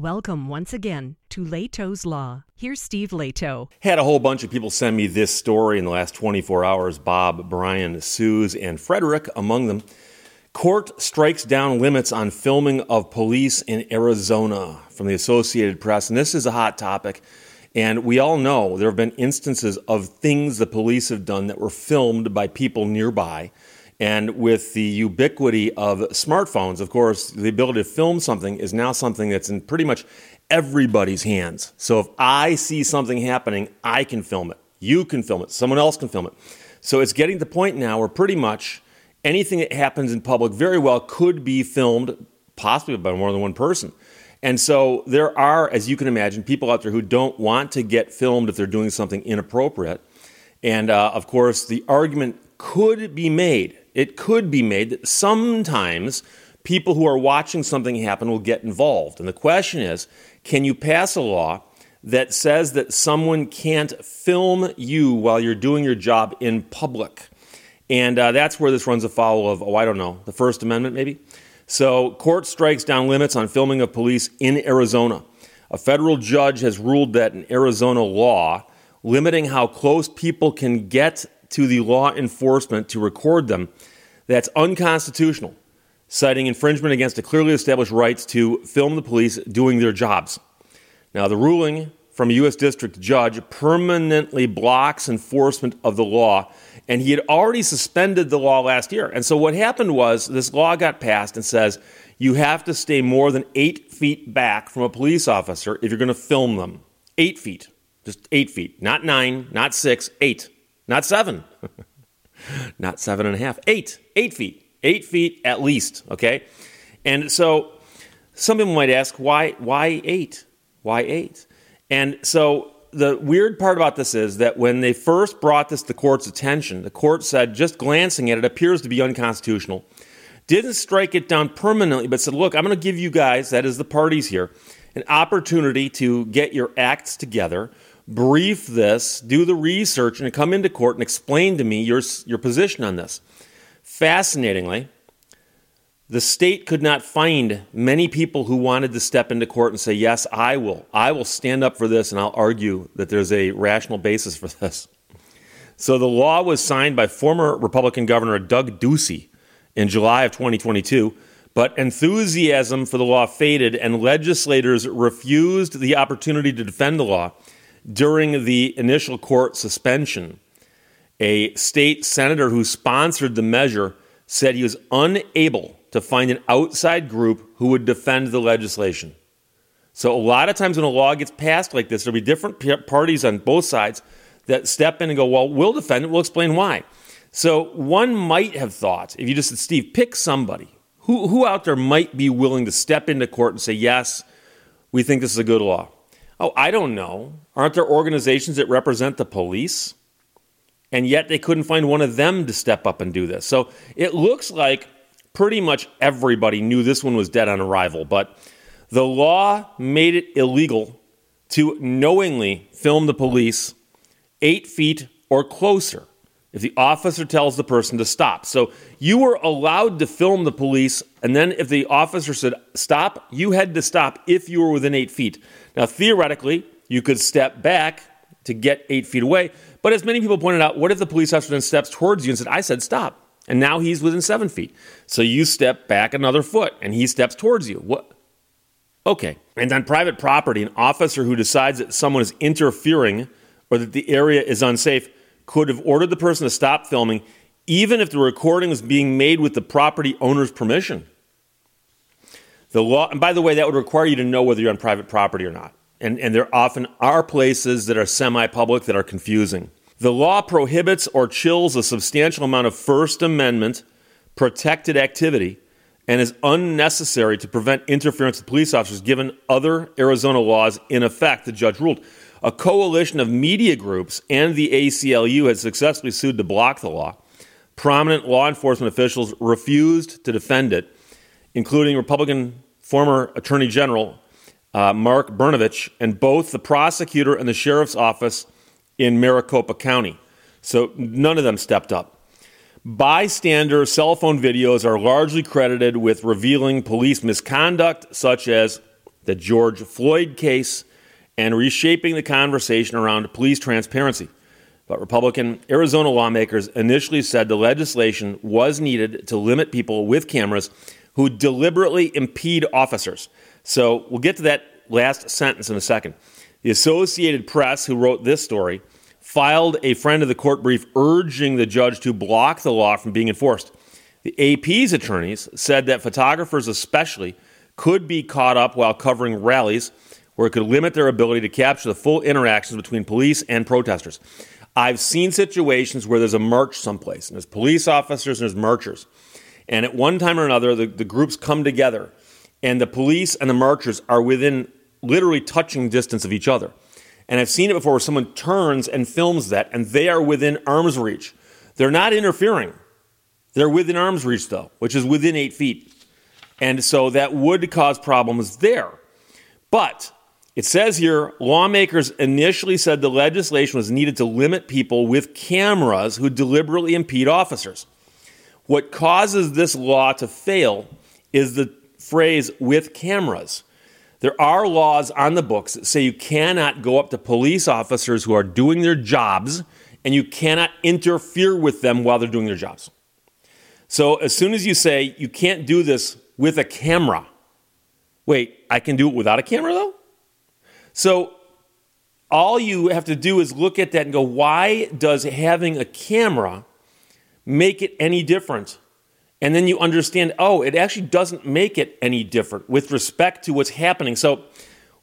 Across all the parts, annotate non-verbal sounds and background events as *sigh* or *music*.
Welcome once again to Lehto's Law. Here's Steve Lehto. Had a whole bunch of people send me this story in the last 24 hours Bob, Brian, Suze, and Frederick among them. Court strikes down limits on filming of police in Arizona from the Associated Press. And this is a hot topic. And we all know there have been instances of things the police have done that were filmed by people nearby. And with the ubiquity of smartphones, of course, the ability to film something is now something that's in pretty much everybody's hands. So if I see something happening, I can film it. You can film it. Someone else can film it. So it's getting to the point now where pretty much anything that happens in public very well could be filmed, possibly by more than one person. And so there are, as you can imagine, people out there who don't want to get filmed if they're doing something inappropriate. And uh, of course, the argument could be made it could be made that sometimes people who are watching something happen will get involved. And the question is can you pass a law that says that someone can't film you while you're doing your job in public? And uh, that's where this runs afoul of, oh, I don't know, the First Amendment maybe? So, court strikes down limits on filming of police in Arizona. A federal judge has ruled that an Arizona law limiting how close people can get to the law enforcement to record them, that's unconstitutional, citing infringement against a clearly established rights to film the police doing their jobs. Now, the ruling from a U.S. District Judge permanently blocks enforcement of the law, and he had already suspended the law last year. And so, what happened was this law got passed and says you have to stay more than eight feet back from a police officer if you're going to film them. Eight feet. Just eight feet. Not nine, not six, eight. Not seven. *laughs* Not seven and a half, Eight. Eight feet. Eight feet at least. Okay? And so some people might ask, why, why eight? Why eight? And so the weird part about this is that when they first brought this to court's attention, the court said, just glancing at it, appears to be unconstitutional. Didn't strike it down permanently, but said, look, I'm going to give you guys, that is the parties here, an opportunity to get your acts together brief this, do the research, and come into court and explain to me your, your position on this. Fascinatingly, the state could not find many people who wanted to step into court and say, Yes, I will. I will stand up for this and I'll argue that there's a rational basis for this. So the law was signed by former Republican Governor Doug Ducey in July of 2022, but enthusiasm for the law faded and legislators refused the opportunity to defend the law during the initial court suspension, a state senator who sponsored the measure said he was unable to find an outside group who would defend the legislation. So, a lot of times when a law gets passed like this, there'll be different parties on both sides that step in and go, Well, we'll defend it, we'll explain why. So, one might have thought, if you just said, Steve, pick somebody, who, who out there might be willing to step into court and say, Yes, we think this is a good law? Oh, I don't know. Aren't there organizations that represent the police? And yet they couldn't find one of them to step up and do this. So it looks like pretty much everybody knew this one was dead on arrival, but the law made it illegal to knowingly film the police eight feet or closer if the officer tells the person to stop. So you were allowed to film the police, and then if the officer said stop, you had to stop if you were within eight feet. Now, theoretically, you could step back to get eight feet away, but as many people pointed out, what if the police officer then steps towards you and said, I said stop? And now he's within seven feet. So you step back another foot and he steps towards you. What? Okay. And on private property, an officer who decides that someone is interfering or that the area is unsafe could have ordered the person to stop filming, even if the recording was being made with the property owner's permission. The law, and by the way, that would require you to know whether you're on private property or not. And, and there often are places that are semi public that are confusing. The law prohibits or chills a substantial amount of First Amendment protected activity and is unnecessary to prevent interference with police officers given other Arizona laws in effect, the judge ruled. A coalition of media groups and the ACLU had successfully sued to block the law. Prominent law enforcement officials refused to defend it, including Republican former Attorney General uh, Mark Brnovich and both the prosecutor and the sheriff's office in Maricopa County. So none of them stepped up. Bystander cell phone videos are largely credited with revealing police misconduct, such as the George Floyd case, and reshaping the conversation around police transparency. But Republican Arizona lawmakers initially said the legislation was needed to limit people with cameras who deliberately impede officers. So we'll get to that last sentence in a second. The Associated Press, who wrote this story, filed a friend of the court brief urging the judge to block the law from being enforced. The AP's attorneys said that photographers, especially, could be caught up while covering rallies where it could limit their ability to capture the full interactions between police and protesters. I've seen situations where there's a march someplace, and there's police officers and there's marchers. And at one time or another, the, the groups come together, and the police and the marchers are within literally touching distance of each other. And I've seen it before where someone turns and films that, and they are within arm's reach. They're not interfering. They're within arm's reach, though, which is within eight feet. And so that would cause problems there. But it says here lawmakers initially said the legislation was needed to limit people with cameras who deliberately impede officers. What causes this law to fail is the phrase with cameras. There are laws on the books that say you cannot go up to police officers who are doing their jobs and you cannot interfere with them while they're doing their jobs. So as soon as you say you can't do this with a camera, wait, I can do it without a camera though? So all you have to do is look at that and go, why does having a camera make it any different? And then you understand, oh, it actually doesn't make it any different with respect to what's happening. So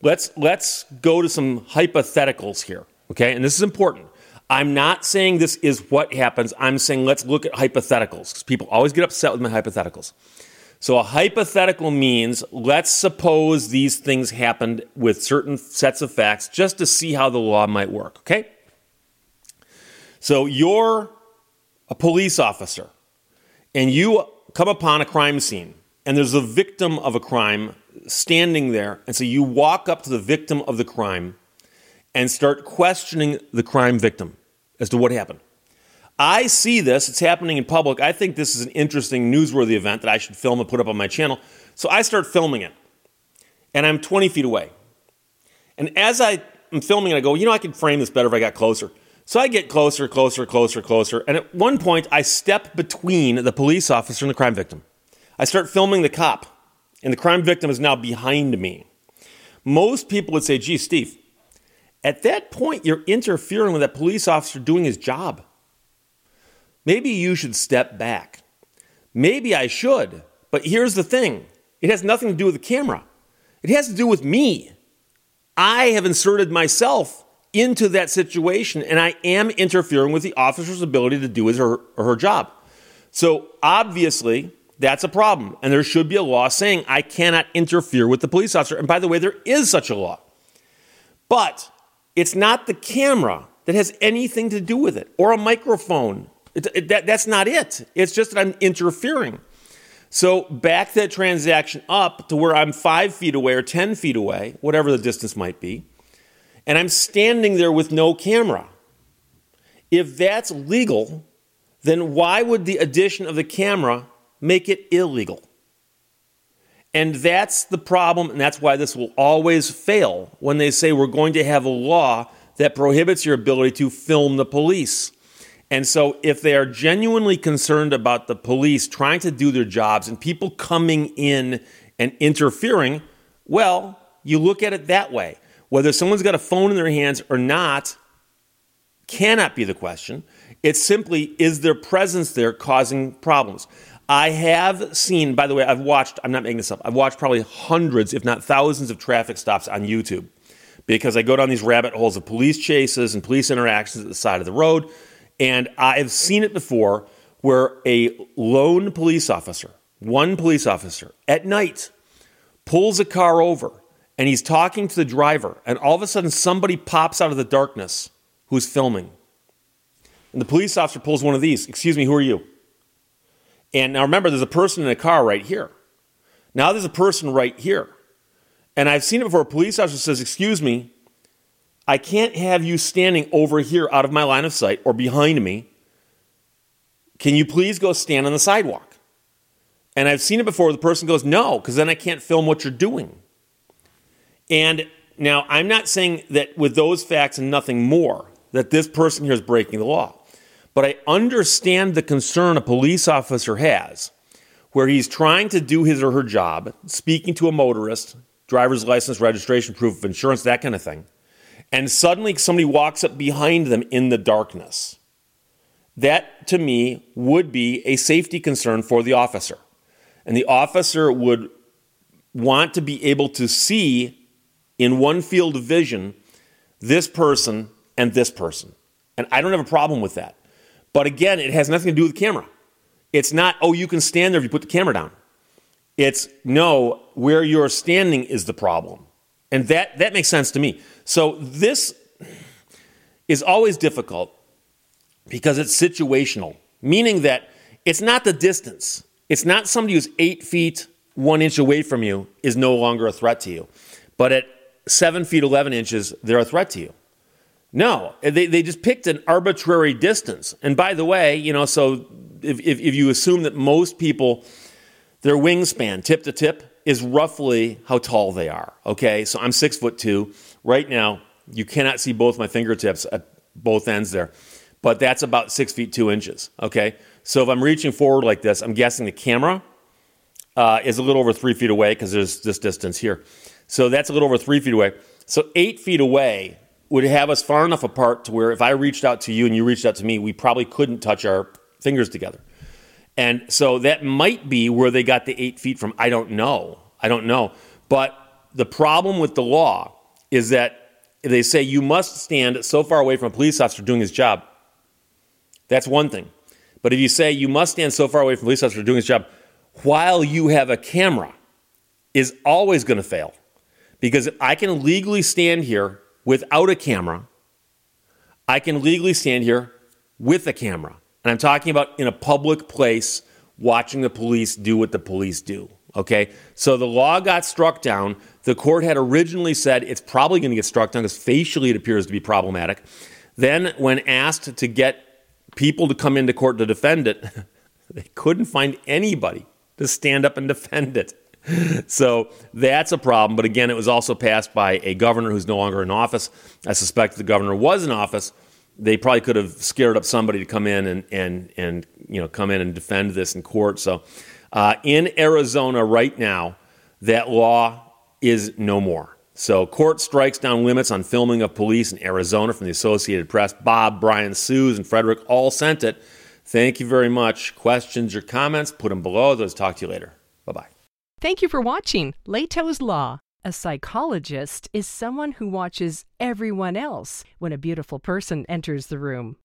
let's let's go to some hypotheticals here. Okay, and this is important. I'm not saying this is what happens. I'm saying let's look at hypotheticals because people always get upset with my hypotheticals. So a hypothetical means let's suppose these things happened with certain sets of facts just to see how the law might work, okay? So you're a police officer and you come upon a crime scene and there's a victim of a crime standing there and so you walk up to the victim of the crime and start questioning the crime victim as to what happened. I see this, it's happening in public. I think this is an interesting, newsworthy event that I should film and put up on my channel. So I start filming it. And I'm 20 feet away. And as I am filming it, I go, you know, I could frame this better if I got closer. So I get closer, closer, closer, closer. And at one point, I step between the police officer and the crime victim. I start filming the cop, and the crime victim is now behind me. Most people would say, gee, Steve, at that point, you're interfering with that police officer doing his job. Maybe you should step back. Maybe I should. But here's the thing it has nothing to do with the camera, it has to do with me. I have inserted myself into that situation and I am interfering with the officer's ability to do his or her job. So obviously, that's a problem. And there should be a law saying I cannot interfere with the police officer. And by the way, there is such a law. But it's not the camera that has anything to do with it or a microphone it, it, that, that's not it. It's just that I'm interfering. So back that transaction up to where I'm five feet away or 10 feet away, whatever the distance might be, and I'm standing there with no camera. If that's legal, then why would the addition of the camera make it illegal? And that's the problem, and that's why this will always fail when they say we're going to have a law that prohibits your ability to film the police. And so, if they are genuinely concerned about the police trying to do their jobs and people coming in and interfering, well, you look at it that way. Whether someone's got a phone in their hands or not cannot be the question. It's simply, is their presence there causing problems? I have seen, by the way, I've watched, I'm not making this up, I've watched probably hundreds, if not thousands, of traffic stops on YouTube because I go down these rabbit holes of police chases and police interactions at the side of the road. And I've seen it before where a lone police officer, one police officer, at night pulls a car over and he's talking to the driver, and all of a sudden somebody pops out of the darkness who's filming. And the police officer pulls one of these Excuse me, who are you? And now remember, there's a person in a car right here. Now there's a person right here. And I've seen it before. A police officer says, Excuse me, I can't have you standing over here out of my line of sight or behind me. Can you please go stand on the sidewalk? And I've seen it before. The person goes, No, because then I can't film what you're doing. And now I'm not saying that with those facts and nothing more, that this person here is breaking the law. But I understand the concern a police officer has where he's trying to do his or her job, speaking to a motorist, driver's license, registration, proof of insurance, that kind of thing. And suddenly somebody walks up behind them in the darkness. That, to me, would be a safety concern for the officer. And the officer would want to be able to see in one field of vision this person and this person. And I don't have a problem with that. But again, it has nothing to do with the camera. It's not, oh, you can stand there if you put the camera down. It's no, where you're standing is the problem. And that, that makes sense to me. So this is always difficult because it's situational, meaning that it's not the distance. It's not somebody who's eight feet, one inch away from you is no longer a threat to you. But at seven feet, 11 inches, they're a threat to you. No, they, they just picked an arbitrary distance. And by the way, you know, so if, if, if you assume that most people, their wingspan, tip to tip, is roughly how tall they are. Okay, so I'm six foot two. Right now, you cannot see both my fingertips at both ends there, but that's about six feet two inches. Okay, so if I'm reaching forward like this, I'm guessing the camera uh, is a little over three feet away because there's this distance here. So that's a little over three feet away. So eight feet away would have us far enough apart to where if I reached out to you and you reached out to me, we probably couldn't touch our fingers together. And so that might be where they got the eight feet from. I don't know. I don't know. But the problem with the law is that they say you must stand so far away from a police officer doing his job. That's one thing. But if you say you must stand so far away from a police officer doing his job while you have a camera, is always going to fail. Because I can legally stand here without a camera, I can legally stand here with a camera. And I'm talking about in a public place watching the police do what the police do. Okay? So the law got struck down. The court had originally said it's probably going to get struck down because facially it appears to be problematic. Then, when asked to get people to come into court to defend it, *laughs* they couldn't find anybody to stand up and defend it. *laughs* So that's a problem. But again, it was also passed by a governor who's no longer in office. I suspect the governor was in office they probably could have scared up somebody to come in and, and, and you know, come in and defend this in court. So uh, in Arizona right now, that law is no more. So court strikes down limits on filming of police in Arizona from the Associated Press. Bob, Brian, Suze, and Frederick all sent it. Thank you very much. Questions or comments, put them below. Let's talk to you later. Bye bye. Thank you for watching Lehto's Law. A psychologist is someone who watches everyone else when a beautiful person enters the room.